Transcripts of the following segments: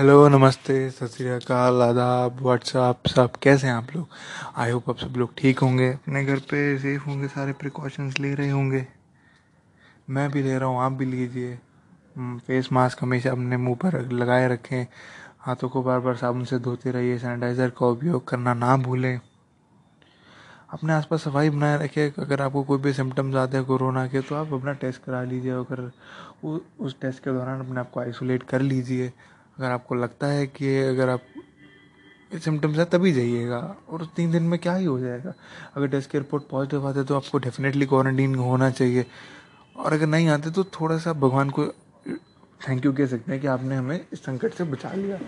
Hello नमस्ते सत श्री अकाल आदाब व्हाट्सअप सब कैसे हैं आप लोग? आई होप आप सब लोग ठीक होंगे। अपने घर पे सेफ़ होंगे, सारे प्रिकॉशंस ले रहे होंगे। मैं भी ले रहा हूँ, आप भी लीजिए। फेस मास्क हमेशा अपने मुँह पर लगाए रखें। हाथों को बार बार साबुन से धोते रहिए सैनिटाइज़र का उपयोग करना ना भूलें। अपने आसपास सफ़ाई बनाए रखें। अगर आपको कोई भी सिम्टम्स आते हैं कोरोना के तो आप अपना टेस्ट करा लीजिए। अगर उस टेस्ट के दौरान अपने आप को आइसोलेट कर लीजिए। अगर आपको लगता है कि अगर आप सिम्टम्स है, तभी जाइएगा। और तीन दिन में क्या ही हो जाएगा। अगर टेस्ट की रिपोर्ट पॉजिटिव आते तो आपको डेफिनेटली क्वारंटीन होना चाहिए। और अगर नहीं आते तो थोड़ा सा भगवान को थैंक यू कह सकते हैं कि आपने हमें इस संकट से बचा लिया।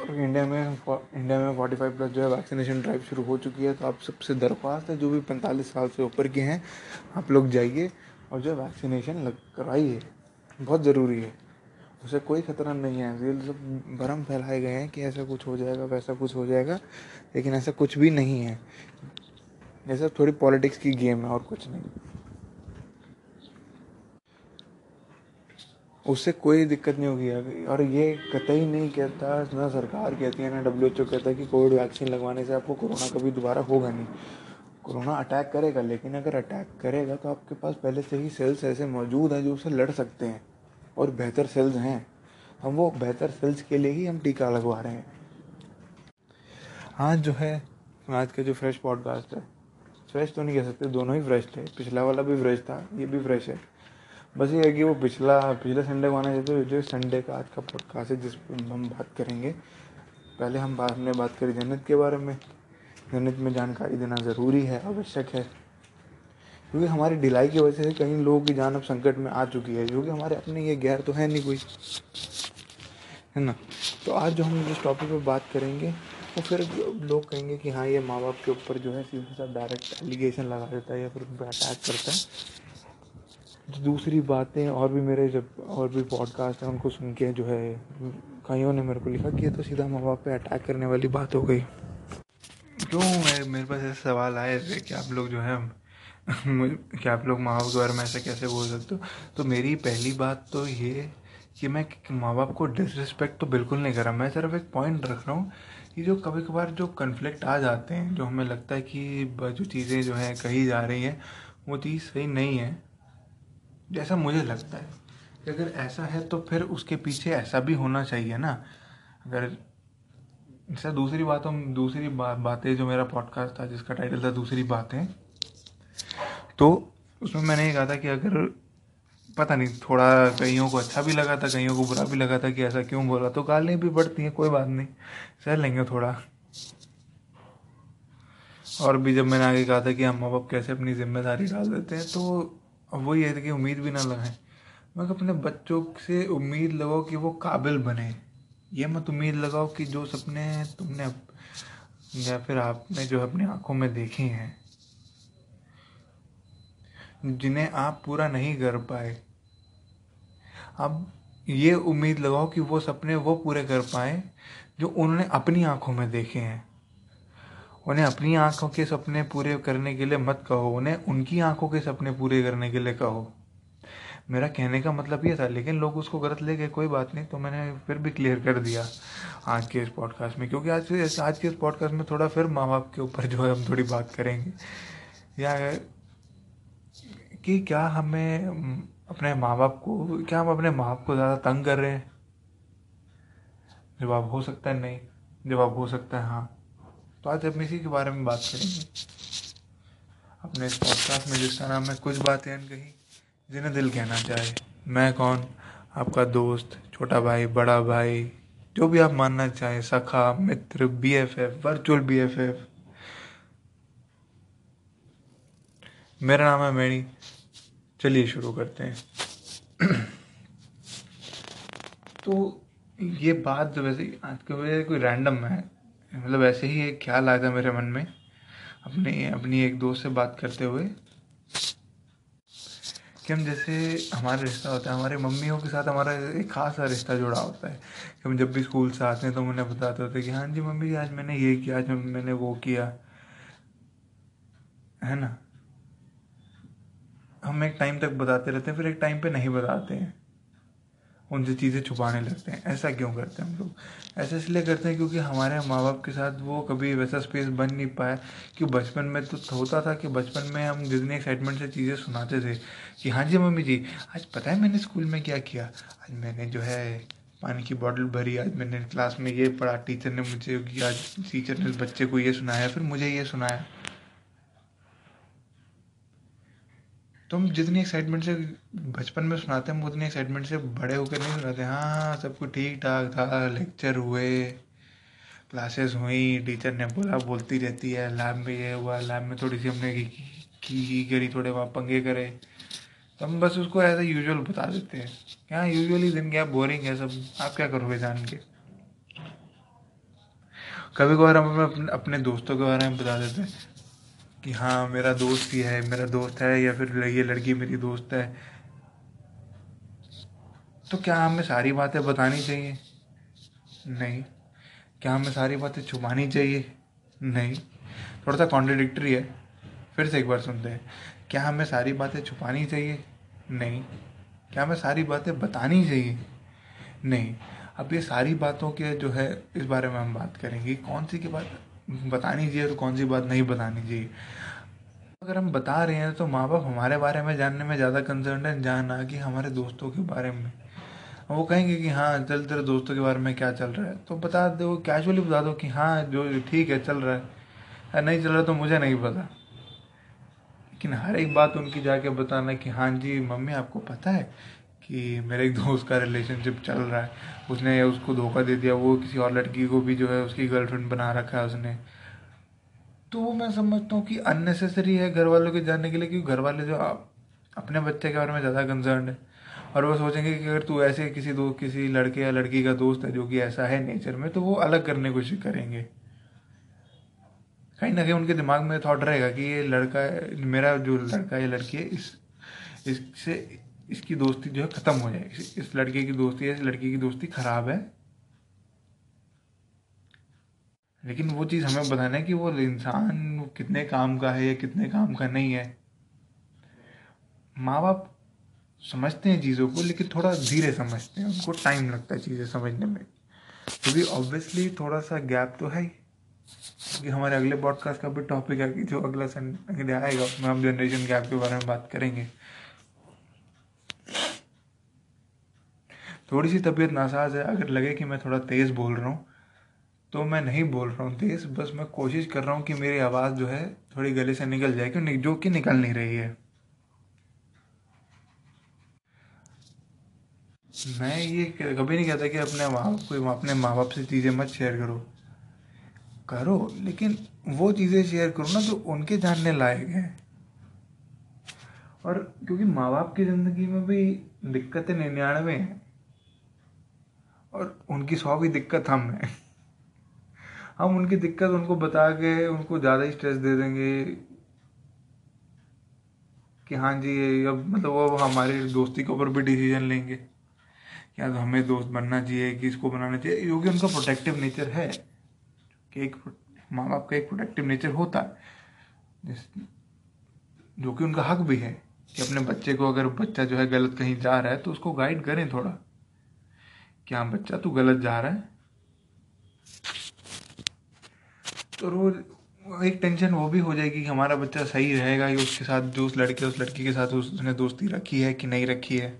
और इंडिया में इंडिया में फोर्टी फाइव प्लस जो है वैक्सीनेशन ड्राइव शुरू हो चुकी है तो आप सबसे दरख्वास्त है, जो भी पैंतालीस साल से ऊपर के हैं, आप लोग जाइए और जो है वैक्सीनेशन लग कराइए। बहुत ज़रूरी है। उसे कोई खतरा नहीं है। ये सब भरम फैलाए गए हैं कि ऐसा कुछ हो जाएगा, वैसा कुछ हो जाएगा, लेकिन ऐसा कुछ भी नहीं है। ये सब थोड़ी पॉलिटिक्स की गेम है और कुछ नहीं। उससे कोई दिक्कत नहीं होगी। और ये कतई नहीं कहता, ना सरकार कहती है, ना डब्ल्यू एच ओ कहता है कि कोविड वैक्सीन लगवाने से आपको कोरोना कभी दोबारा होगा नहीं। कोरोना अटैक करेगा, लेकिन अगर अटैक करेगा तो आपके पास पहले से ही सेल्स ऐसे मौजूद हैं जो उसे लड़ सकते हैं। और बेहतर सेल्स हैं। हम वो बेहतर सेल्स के लिए ही हम टीका लगवा रहे हैं। आज जो है, आज का जो फ्रेश पॉडकास्ट है, फ्रेश तो नहीं कह सकते, दोनों ही फ्रेश थे। पिछला वाला भी फ्रेश था, ये भी फ्रेश है। बस ये है कि वो पिछला, पिछले संडे को आना चाहिए तो जो संडे का आज का पॉडकास्ट है, जिस पर हम बात करेंगे। पहले हम में बात करें जन्नत के बारे में। जन्नत में जानकारी देना ज़रूरी है, आवश्यक है। क्योंकि हमारी ढिलाई की वजह से कई लोगों की जान अब संकट में आ चुकी है, क्योंकि हमारे अपने ये गैर तो है नहीं कोई। है ना? तो आज जो हम जिस टॉपिक पर बात करेंगे, वो फिर लोग कहेंगे कि हाँ ये माँ बाप के ऊपर जो है सीधे साथ डायरेक्ट एलिगेशन लगा देता है या फिर उन पर अटैक करता है। तो दूसरी बातें और भी मेरे जब और भी पॉडकास्ट हैं, उनको सुन के जो है, कईयों ने मेरे को लिखा कि ये तो सीधा माँ बाप पे अटैक करने वाली बात हो गई। क्यों? मेरे पास ऐसे सवाल आए थे कि आप लोग जो है क्या आप लोग माँ बाप के बारे में ऐसे कैसे बोल सकते हो? तो मेरी पहली बात तो ये कि मैं माँ बाप को डिसरिस्पेक्ट तो बिल्कुल नहीं कर रहा। मैं सिर्फ़ एक पॉइंट रख रहा हूँ कि जो कभी कभार जो कन्फ्लिक्ट आ जाते हैं, जो हमें लगता है कि जो चीज़ें जो हैं, कही जा रही हैं, वो चीज़ सही नहीं है, जैसा मुझे लगता है। कि अगर ऐसा है तो फिर उसके पीछे ऐसा भी होना चाहिए ना। अगर ऐसा दूसरी बातों दूसरी बातें जो मेरा पॉडकास्ट था, जिसका टाइटल था दूसरी बातें तो उसमें मैंने ये कहा था कि अगर पता नहीं, थोड़ा कईयों को अच्छा भी लगा था, कईयों को बुरा भी लगा था कि ऐसा क्यों बोला तो गालें भी बढ़ती हैं, कोई बात नहीं, सह लेंगे थोड़ा। और भी जब मैंने आगे कहा था कि हम बाप कैसे अपनी ज़िम्मेदारी डाल देते हैं तो वो ये है कि उम्मीद भी ना लगाएँ। मगर अपने बच्चों से उम्मीद लगाओ कि वो काबिल बने। ये मत उम्मीद लगाओ कि जो सपने तुमने या फिर आपने जो अपनी आँखों में देखे हैं जिन्हें आप पूरा नहीं कर पाए। अब ये उम्मीद लगाओ कि वो सपने वो पूरे कर पाए जो उन्होंने अपनी आँखों में देखे हैं। उन्हें अपनी आँखों के सपने पूरे करने के लिए मत कहो, उन्हें उनकी आँखों के सपने पूरे करने के लिए कहो। मेरा कहने का मतलब ये था, लेकिन लोग उसको गलत ले गए कोई बात नहीं तो मैंने फिर भी क्लियर कर दिया आज के इस पॉडकास्ट में, क्योंकि आज आज के इस पॉडकास्ट में थोड़ा फिर माँ बाप के ऊपर जो है हम थोड़ी बात करेंगे। या कि क्या हमें अपने माँ बाप को, क्या हम अपने माँ बाप को ज़्यादा तंग कर रहे हैं? जवाब हो सकता है नहीं जवाब हो सकता है हाँ। तो आज हम इसी के बारे में बात करेंगे। अपने इस पॉडकास्ट में जिसका नाम है कुछ बातें कही जिन्हें दिल कहना चाहे। मैं कौन? आपका दोस्त, छोटा भाई, बड़ा भाई, जो भी आप मानना चाहें, सखा, मित्र B F F virtual B F F मेरा नाम है मेणी। चलिए शुरू करते हैं। तो ये बात जो वैसे आज के वजह कोई रैंडम है। मतलब ऐसे ही एक ख्याल आया था मेरे मन में अपने, अपनी एक दोस्त से बात करते हुए कि हम जैसे हमारा रिश्ता होता है, हमारे मम्मियों के साथ हमारा एक खास सा रिश्ता जुड़ा होता है। कि हम जब भी स्कूल से आते हैं तो उन्हें बताते होते हैं कि हाँ जी मम्मी जी, आज मैंने ये किया, आज मैंने वो किया। है ना? हम एक टाइम तक बताते रहते हैं, फिर एक टाइम पे नहीं बताते हैं। उनसे चीज़ें छुपाने लगते हैं। ऐसा क्यों करते हैं हम लोग? ऐसा इसलिए करते हैं क्योंकि हमारे माँ बाप के साथ वो कभी वैसा स्पेस बन नहीं पाया कि बचपन में तो होता था कि बचपन में हम जितनी एक्साइटमेंट से चीज़ें सुनाते थे कि हाँ जी मम्मी जी, आज पता है मैंने स्कूल में क्या किया? आज मैंने जो है पानी की बॉटल भरी, आज मैंने क्लास में ये पढ़ा टीचर ने मुझे, आज टीचर ने बच्चे को ये सुनाया, फिर मुझे ये सुनाया। तो हम जितनी एक्साइटमेंट से बचपन में सुनाते हैं, हम उतनी एक्साइटमेंट से बड़े होकर नहीं सुनाते। हाँ हाँ सब कुछ ठीक ठाक था लेक्चर हुए क्लासेस हुई टीचर ने बोला, बोलती रहती है लैब में ये हुआ लैब में थोड़ी सी हमने की की की करी, थोड़े वहाँ पंगे करे। तो हम बस उसको एज ए यूजल बता देते हैं। यहाँ यूजुअली दिन क्या बोरिंग है सब, आप क्या करोगे जान के? कभी कभार हम अपने दोस्तों के बारे में बता देते हैं। कि हाँ मेरा दोस्त ही है, मेरा दोस्त है, या फिर ये लड़की मेरी दोस्त है। तो क्या हमें सारी बातें बतानी चाहिए? नहीं। क्या हमें सारी बातें छुपानी चाहिए? नहीं। थोड़ा सा कॉन्ट्रडिक्टरी है। फिर से एक बार सुनते हैं। क्या हमें सारी बातें छुपानी चाहिए? नहीं। क्या हमें सारी बातें बतानी चाहिए? नहीं। अब ये सारी बातों के जो है, इस बारे में हम बात करेंगे। कौन सी की बात? बतानी चाहिए तो कौन सी बात नहीं बतानी चाहिए? अगर हम बता रहे हैं तो माँ बाप हमारे बारे में जानने में ज़्यादा कंसर्न है जानना कि हमारे दोस्तों के बारे में। वो कहेंगे कि हाँ चल तेरे दोस्तों के बारे में क्या चल रहा है? तो बता दो कैजुअली बता दो कि हाँ जो ठीक है, चल रहा है। नहीं चल रहा तो मुझे नहीं पता। लेकिन हर एक बात उनकी जाके बताना कि हाँ जी, मम्मी आपको पता है कि मेरे एक दोस्त का रिलेशनशिप चल रहा है। उसने उसको धोखा दे दिया। वो किसी और लड़की को भी जो है उसकी गर्लफ्रेंड बना रखा है उसने। तो वो मैं समझता हूँ कि अननेसेसरी है घर वालों के जानने के लिए, क्योंकि घर वाले जो अपने बच्चे के बारे में ज़्यादा कंसर्न है। और वो सोचेंगे कि अगर तू ऐसे किसी दो, किसी लड़के या लड़की का दोस्त है जो कि ऐसा है नेचर में तो वो अलग करने की कोशिश करेंगे। कहीं ना कहीं उनके दिमाग में थॉट रहेगा कि ये लड़का, मेरा जो लड़का या लड़की है, इस, इससे इसकी दोस्ती जो है ख़त्म हो जाए इस लड़के की दोस्ती या इस लड़की की दोस्ती ख़राब है। लेकिन वो चीज़ हमें बताना है कि वो इंसान कितने काम का है या कितने काम का नहीं है। माँ बाप समझते हैं चीज़ों को, लेकिन थोड़ा धीरे समझते हैं। उनको टाइम लगता है चीज़ें समझने में। क्योंकि तो ऑब्वियसली थोड़ा सा गैप तो है ही। क्योंकि हमारे अगले पॉडकास्ट का भी टॉपिक है कि जो अगला संडे आएगा, उसमें हम जनरेशन गैप के बारे में बात करेंगे। थोड़ी सी तबीयत नासाज है। अगर लगे कि मैं थोड़ा तेज़ बोल रहा हूँ तो मैं नहीं बोल रहा हूँ तेज़। बस मैं कोशिश कर रहा हूँ कि मेरी आवाज़ जो है थोड़ी गले से निकल जाए क्यों जो कि निकल नहीं रही है। मैं ये कभी नहीं कहता कि अपने माँ, कोई अपने माँ बाप से चीज़ें मत शेयर करो। करो, लेकिन वो चीज़ें शेयर करो ना जो उनके जानने लायक है। और क्योंकि माँ बाप की ज़िंदगी में भी दिक्कतें निन्यानवे हैं। और उनकी सौ की दिक्कत हम है। हम उनकी दिक्कत उनको बता के उनको ज़्यादा ही स्ट्रेस दे देंगे कि हाँ जी अब मतलब वो हमारी दोस्ती के ऊपर भी डिसीज़न लेंगे क्या तो हमें दोस्त बनना चाहिए कि इसको बनाना चाहिए। क्योंकि उनका प्रोटेक्टिव नेचर है कि एक माँ बाप का एक प्रोटेक्टिव नेचर होता है। जो कि उनका हक भी है कि अपने बच्चे को अगर बच्चा जो है गलत कहीं जा रहा है तो उसको गाइड करें थोड़ा। क्या बच्चा, तू गलत जा रहा है? तो रोज एक टेंशन वो भी हो जाएगी कि हमारा बच्चा सही रहेगा कि उसके साथ, जो उस लड़के, उस लड़की के साथ उसने दोस्ती रखी है कि नहीं रखी है।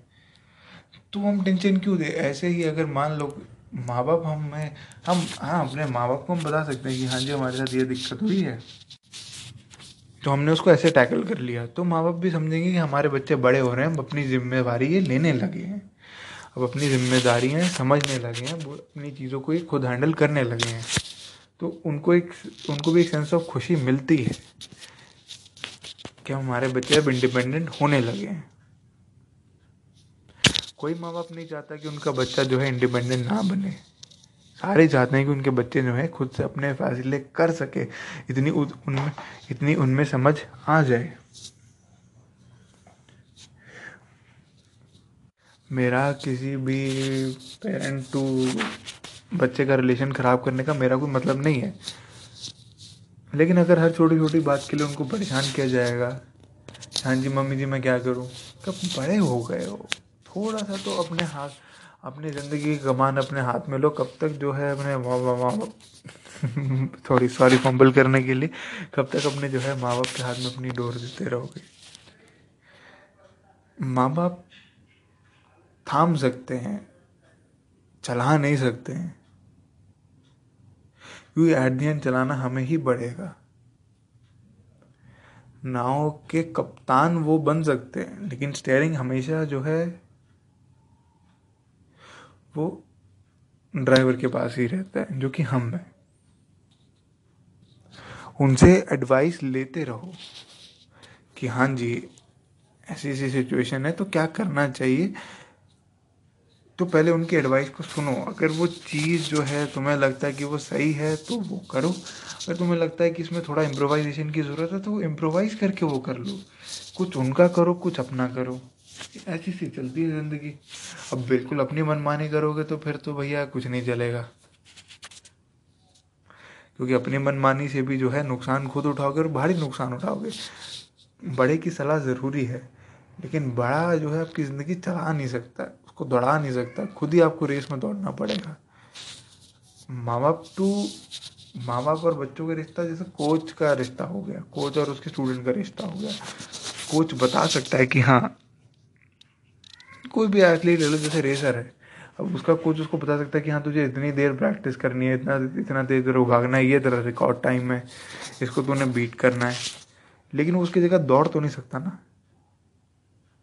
तो हम टेंशन क्यों दे? ऐसे ही अगर मान लो माँ बाप हमें हम हाँ अपने माँ बाप को हम बता सकते हैं कि हाँ जी, हमारे साथ ये दिक्कत हुई है। तो हमने उसको ऐसे टैकल कर लिया। तो माँ बाप भी समझेंगे कि हमारे बच्चे बड़े हो रहे हैं, हम अपनी जिम्मेवारी ये लेने लगे हैं। अब अपनी जिम्मेदारियाँ समझने लगे हैं, वो अपनी चीज़ों को ही खुद हैंडल करने लगे हैं। तो उनको एक, उनको भी एक सेंस ऑफ़ खुशी मिलती है कि हमारे बच्चे अब इंडिपेंडेंट होने लगे हैं। कोई माँ बाप नहीं चाहता कि उनका बच्चा जो है इंडिपेंडेंट ना बने। सारे चाहते हैं कि उनके बच्चे जो है खुद से अपने फैसले कर सके। इतनी उनमें इतनी उनमें समझ आ जाए। मेरा किसी भी पेरेंट टू बच्चे का रिलेशन ख़राब करने का मेरा कोई मतलब नहीं है। लेकिन अगर हर छोटी छोटी बात के लिए उनको परेशान किया जाएगा हाँ जी, मम्मी जी, मैं क्या करूँ? कब बड़े हो गए हो। थोड़ा सा तो अपने हाथ, अपनी ज़िंदगी की कमान अपने हाथ में लो। कब तक जो है अपने माँ बाप थोड़ी सॉरी फंबल करने के लिए, कब तक अपने जो है माँ बाप के हाथ में अपनी डोर देते रहोगे? माँ बाप थाम सकते हैं, चला नहीं सकते हैं। क्योंकि एट दी एंड चलाना हमें ही बढ़ेगा नाव के कप्तान वो बन सकते हैं, लेकिन स्टेयरिंग हमेशा जो है, वो ड्राइवर के पास ही रहता है, जो कि हम हैं। उनसे एडवाइस लेते रहो कि हाँ जी ऐसी ऐसी सिचुएशन है तो क्या करना चाहिए? तो पहले उनकी एडवाइस को सुनो। अगर वो चीज़ जो है तुम्हें लगता है कि वो सही है तो वो करो। अगर तुम्हें लगता है कि इसमें थोड़ा इम्प्रोवाइजेशन की ज़रूरत है तो इम्प्रोवाइज करके वो कर लो। कुछ उनका करो, कुछ अपना करो। ऐसी सी चलती है ज़िंदगी। अब बिल्कुल अपनी मनमानी करोगे तो फिर तो भैया कुछ नहीं चलेगा। क्योंकि अपनी मनमानी से भी जो है नुकसान खुद उठाओगे और भारी नुकसान उठाओगे। बड़े की सलाह ज़रूरी है, लेकिन बड़ा जो है आपकी ज़िंदगी चला नहीं सकता। उसको दौड़ा नहीं सकता, खुद ही आपको रेस में दौड़ना पड़ेगा। माँ बाप टू माँ बाप और बच्चों का रिश्ता जैसे कोच का रिश्ता हो गया कोच और उसके स्टूडेंट का रिश्ता हो गया। कोच बता सकता है कि हाँ कोई भी एथलीट ले लो, जैसे रेसर है। अब उसका कोच उसको बता सकता है कि हाँ तुझे इतनी देर प्रैक्टिस करनी है, इतना इतना देर तेरे भागना है, ये तेरा रिकॉर्ड टाइम है, इसको तूने बीट करना है। लेकिन उसकी जगह दौड़ तो नहीं सकता ना।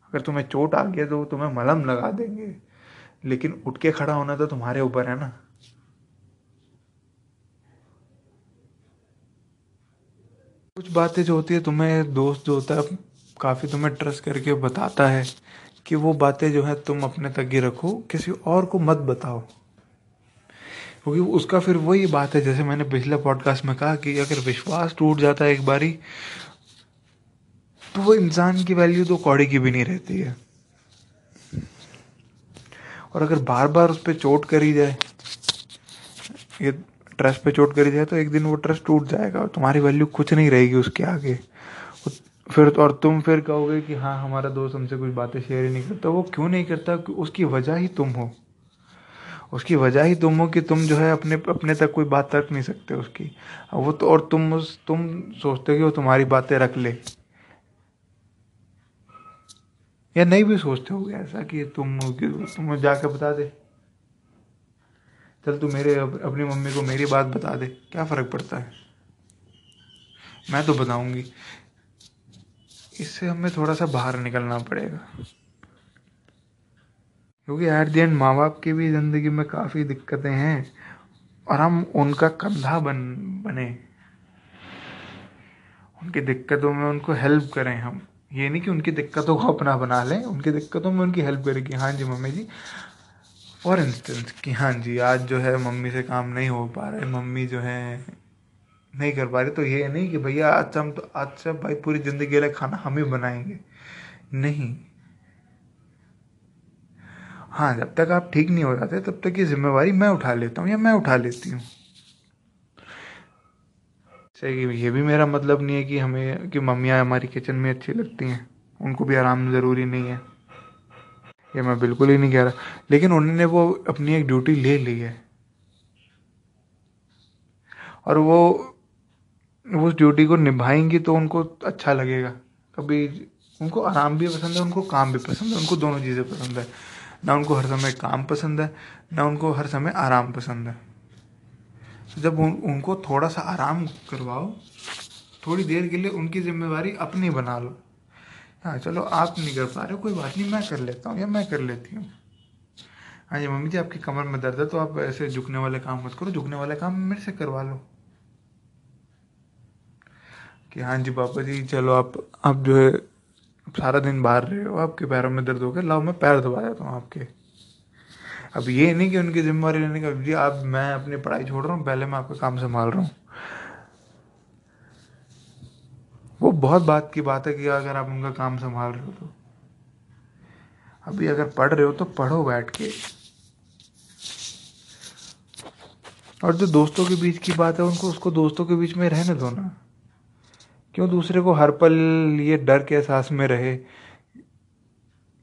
अगर तुम्हें चोट आ गया तो तुम्हें मलम लगा देंगे। लेकिन उठ के खड़ा होना तो तुम्हारे ऊपर है ना। कुछ बातें जो होती है तुम्हें दोस्त जो होता है, काफ़ी तुम्हें ट्रस्ट करके बताता है कि वो बातें जो है तुम अपने तक ही रखो, किसी और को मत बताओ। क्योंकि उसका फिर वही बात है, जैसे मैंने पिछले पॉडकास्ट में कहा कि अगर विश्वास टूट जाता है एक बारी तो वो इंसान की वैल्यू तो कौड़ी की भी नहीं रहती है। और अगर बार बार उस पर चोट करी जाए, ये ट्रस्ट पे चोट करी जाए तो एक दिन वो ट्रस्ट टूट जाएगा और तुम्हारी वैल्यू कुछ नहीं रहेगी उसके आगे। फिर और तुम फिर कहोगे कि हाँ हमारा दोस्त हमसे कुछ बातें शेयर ही नहीं करता। वो क्यों नहीं करता? उसकी वजह ही तुम हो। उसकी वजह ही तुम हो कि तुम जो है अपने अपने तक कोई बात रख नहीं सकते उसकी। वो तो और तुम उस, तुम सोचते हो कि वो तुम्हारी बातें रख ले। या नहीं भी सोचते हो ऐसा कि तुम तुम जाके बता दे? चल तू मेरे, अपनी मम्मी को मेरी बात बता दे, क्या फ़र्क पड़ता है? मैं तो बताऊँगी। इससे हमें थोड़ा सा बाहर निकलना पड़ेगा। क्योंकि एट दी एंड माँ बाप की भी ज़िंदगी में काफ़ी दिक्कतें हैं और हम उनका कंधा बन, बने। उनकी दिक्कतों में उनको हेल्प करें हम। ये नहीं कि उनकी दिक्कतों को अपना बना लें, उनकी दिक्कतों में उनकी हेल्प करें कि हाँ जी मम्मी जी। फॉर इंस्टेंस कि हाँ जी, आज जो है मम्मी से काम नहीं हो पा रहा है, मम्मी जो है नहीं कर पा रही। तो ये नहीं कि भैया आज हम तो आज से भाई पूरी ज़िंदगी का खाना हम ही बनाएँगे। नहीं। हाँ जब तक आप ठीक नहीं हो जाते, तब तक ये जिम्मेवारी मैं उठा लेता हूँ या मैं उठा लेती हूँ। सही ये भी मेरा मतलब नहीं है कि हमें, कि मम्मियाँ हमारी किचन में अच्छी लगती हैं। उनको भी आराम ज़रूरी नहीं है। ये मैं बिल्कुल ही नहीं कह रहा। लेकिन उन्होंने वो अपनी एक ड्यूटी ले ली है। और वो, उस ड्यूटी को निभाएँगी तो उनको अच्छा लगेगा। कभी उनको आराम भी पसंद है, उनको काम भी पसंद है, उनको दोनों चीज़ें पसंद है। ना उनको हर समय काम पसंद है, ना उनको हर समय आराम पसंद है। जब उन, उनको थोड़ा सा आराम करवाओ थोड़ी देर के लिए उनकी जिम्मेवारी अपनी बना लो। हाँ चलो आप नहीं कर पा रहे हो कोई बात नहीं मैं कर लेता हूँ या मैं कर लेती हूँ। हाँ जी मम्मी जी आपकी कमर में दर्द है तो आप ऐसे झुकने वाले काम मत करो झुकने वाले काम मेरे से करवा लो। कि हाँ जी पापा जी चलो आप आप जो है सारा दिन बाहर रहे हो आपके पैरों में दर्द हो गया लाओ मैं पैर दबा देता हूँ आपके। अब ये नहीं कि उनकी जिम्मेवारी लेने का जी आप, मैं अपनी पढ़ाई छोड़ रहा हूँ, पहले मैं आपका काम संभाल रहा हूँ। वो बहुत बात की बात है कि अगर आप उनका काम संभाल रहे हो तो। अभी अगर पढ़ रहे हो तो पढ़ो बैठ के। और जो दोस्तों के बीच की बात है, उनको, उसको दोस्तों के बीच में रहने दो ना। क्यों दूसरे को हर पल ये डर के एहसास में रहे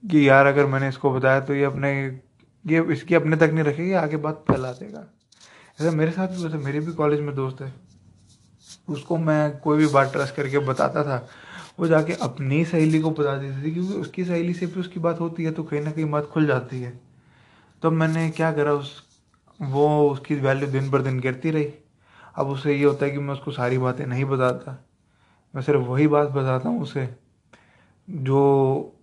कि यार अगर मैंने इसको बताया तो ये अपने ये इसकी अपने तक नहीं रखेगी, आगे बात फैला देगा। ऐसा मेरे साथ भी वैसे मेरे भी कॉलेज में दोस्त है उसको मैं कोई भी बात ट्रस्ट करके बताता था, वो जाके अपनी सहेली को बता देती थी, क्योंकि उसकी सहेली से भी उसकी बात होती है तो कहीं ना कहीं बात खुल जाती है। तो मैंने क्या करा, उस, वो उसकी वैल्यू दिन पर दिन गिरती रही। अब उसे ये होता है कि मैं उसको सारी बातें नहीं बताता। मैं सिर्फ़ वही बात बताता हूँ उसे, जो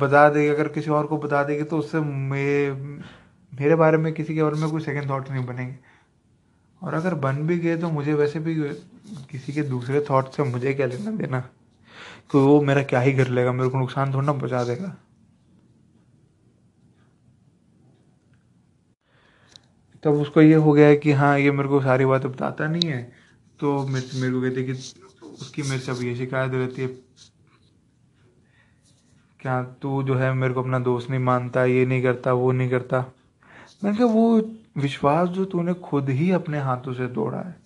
बता देगी, अगर किसी और को बता देगी तो उससे मे, मेरे बारे में किसी के बारे में कोई सेकंड थॉट नहीं बनेंगे। और अगर बन भी गए तो मुझे वैसे भी किसी के दूसरे थॉट से मुझे क्या लेना देना? कि वो मेरा क्या ही कर लेगा, मेरे को नुकसान थोड़ा ना पहुँचा देगा। तब उसको ये हो गया कि हाँ ये मेरे को सारी बातें बताता नहीं है। तो मेरे मेरे को कहते कि उसकी मेरे से अब ये शिकायत रहती है क्या तू जो है मेरे को अपना दोस्त नहीं मानता, ये नहीं करता, वो नहीं करता। मैंने कहा, वो विश्वास जो तूने खुद ही अपने हाथों से तोड़ा है,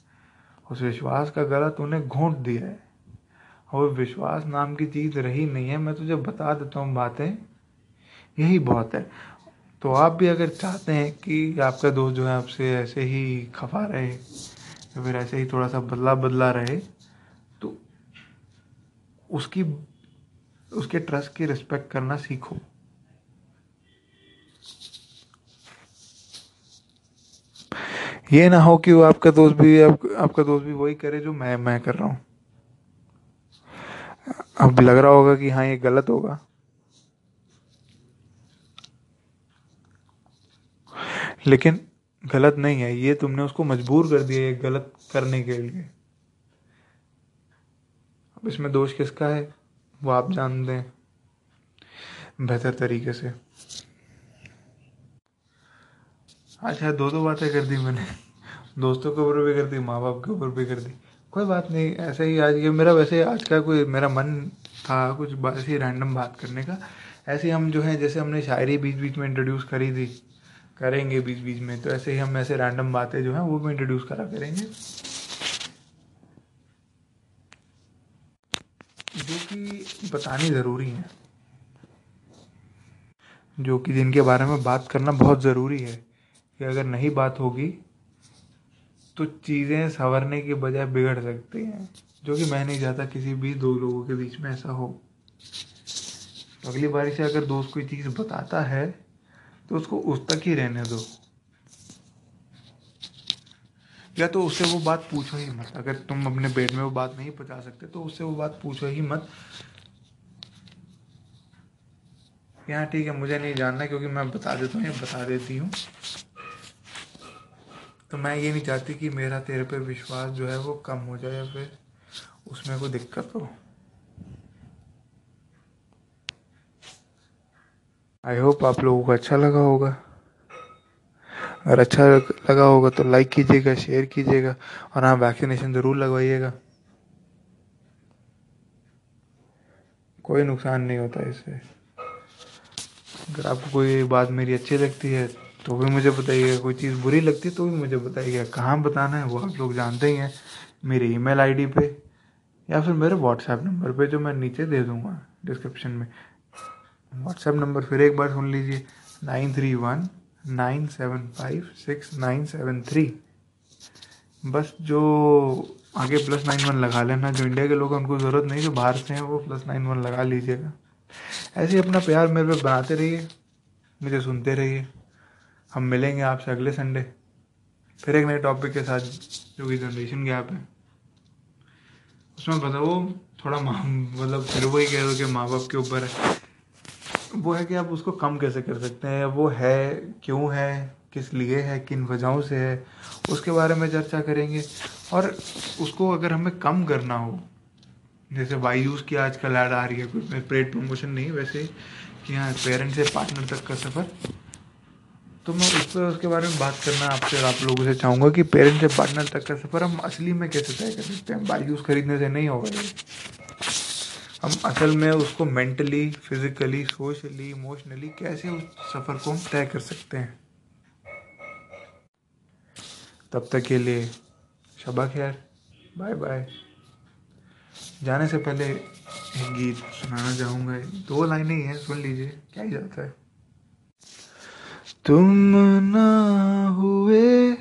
उस विश्वास का गला तूने घोंट दिया है। और विश्वास नाम की चीज़ रही नहीं है। मैं तुझे बता देता हूँ बातें। यही बहुत है। तो आप भी अगर चाहते हैं कि आपका दोस्त जो है आपसे ऐसे ही खफा रहे, या फिर ऐसे ही थोड़ा सा बदला बदला रहे तो उसकी उसके ट्रस्ट की रिस्पेक्ट करना सीखो। ये ना हो कि वो आपका दोस्त भी आप, आपका दोस्त भी वही करे जो मैं मैं कर रहा हूँ। अब लग रहा होगा कि हाँ ये गलत होगा। लेकिन गलत नहीं है ये तुमने उसको मजबूर कर दिया ये गलत करने के लिए। अब इसमें दोष किसका है? वो आप जान दें। बेहतर तरीके से। अच्छा दो दो बातें कर दी मैंने। दोस्तों के ऊपर भी कर दी माँ बाप के ऊपर भी कर दी। कोई बात नहीं, ऐसे ही आज ये मेरा वैसे आज का कोई मेरा मन था कुछ ऐसे ही रैंडम बात करने का। ऐसे हम जो है, जैसे हमने शायरी बीच बीच में इंट्रोड्यूस करी थी, करेंगे बीच बीच में तो ऐसे ही हम ऐसे रैंडम बातें जो हैं, वो भी इंट्रोड्यूस करा करेंगे। जो कि बतानी ज़रूरी है। जो कि जिनके बारे में बात करना बहुत ज़रूरी है। कि अगर नहीं बात होगी तो चीज़ें संवरने के बजाय बिगड़ सकती हैं। जो कि मैं नहीं चाहता किसी भी दो लोगों के बीच में ऐसा हो। अगली बारी से अगर दोस्त कोई चीज़ बताता है तो उसको उस तक ही रहने दो। या तो उससे वो बात पूछो ही मत। अगर तुम अपने पेट में वो बात नहीं पहुँचा सकते तो उससे वो बात पूछो ही मत। यहाँ ठीक है, मुझे नहीं जानना क्योंकि मैं बता देता हूँ बता देती हूँ। तो मैं ये नहीं चाहती कि मेरा, तेरे पे विश्वास जो है वो कम हो जाए या फिर उसमें कोई दिक्कत हो। आई होप आप लोगों को अच्छा लगा होगा। अगर अच्छा लगा होगा तो लाइक कीजिएगा शेयर कीजिएगा और हाँ वैक्सीनेशन ज़रूर लगवाइएगा। कोई नुकसान नहीं होता इससे। अगर आपको कोई बात मेरी अच्छी लगती है तो भी मुझे बताइएगा। कोई चीज़ बुरी लगती है तो भी मुझे बताइएगा। कहाँ बताना है, वो आप लोग जानते ही हैं मेरी ईमेल आईडी पे या फिर मेरे व्हाट्सएप नंबर पे, जो मैं नीचे दे दूँगा डिस्क्रिप्शन में। व्हाट्सएप नंबर फिर एक बार सुन लीजिए। Nine three one nine seven five six nine seven three बस जो आगे प्लस नाइन वन लगा लेना जो इंडिया के लोग हैं उनको ज़रूरत नहीं जो बाहर से हैं वो प्लस नाइन वन लगा लीजिएगा ऐसे ही अपना प्यार मेरे पे बनाते रहिए मुझे सुनते रहिए हम मिलेंगे आपसे अगले संडे फिर एक नए टॉपिक के साथ जो कि जनरेशन गैप है उसमें बताओ थोड़ा मतलब फिर वही कह दो कि माँ बाप के ऊपर है वो है कि आप उसको कम कैसे कर सकते हैं? वो है, क्यों है, किस लिए है, किन वजहों से है, उसके बारे में चर्चा करेंगे। और उसको अगर हमें कम करना हो, जैसे वायूज की आजकल ऐड आ रही है, कोई पेड प्रमोशन नहीं वैसे कि हाँ पेरेंट से पार्टनर तक का सफ़र। तो मैं उस पर उसके बारे में बात करना आपसे, आप लोगों से चाहूँगा कि पेरेंट से पार्टनर तक का सफ़र हम असली में कैसे तय कर सकते हैं? बायूज खरीदने से नहीं होगा ये हम असल में उसको मेंटली फिजिकली सोशली इमोशनली कैसे उस सफ़र को हम तय कर सकते हैं? तब तक के लिए शबा खैर। बाय बाय जाने से पहले एक गीत सुनाना चाहूँगा। दो लाइनें ही हैं, सुन लीजिए। क्या ही जाता है। तुम ना हुए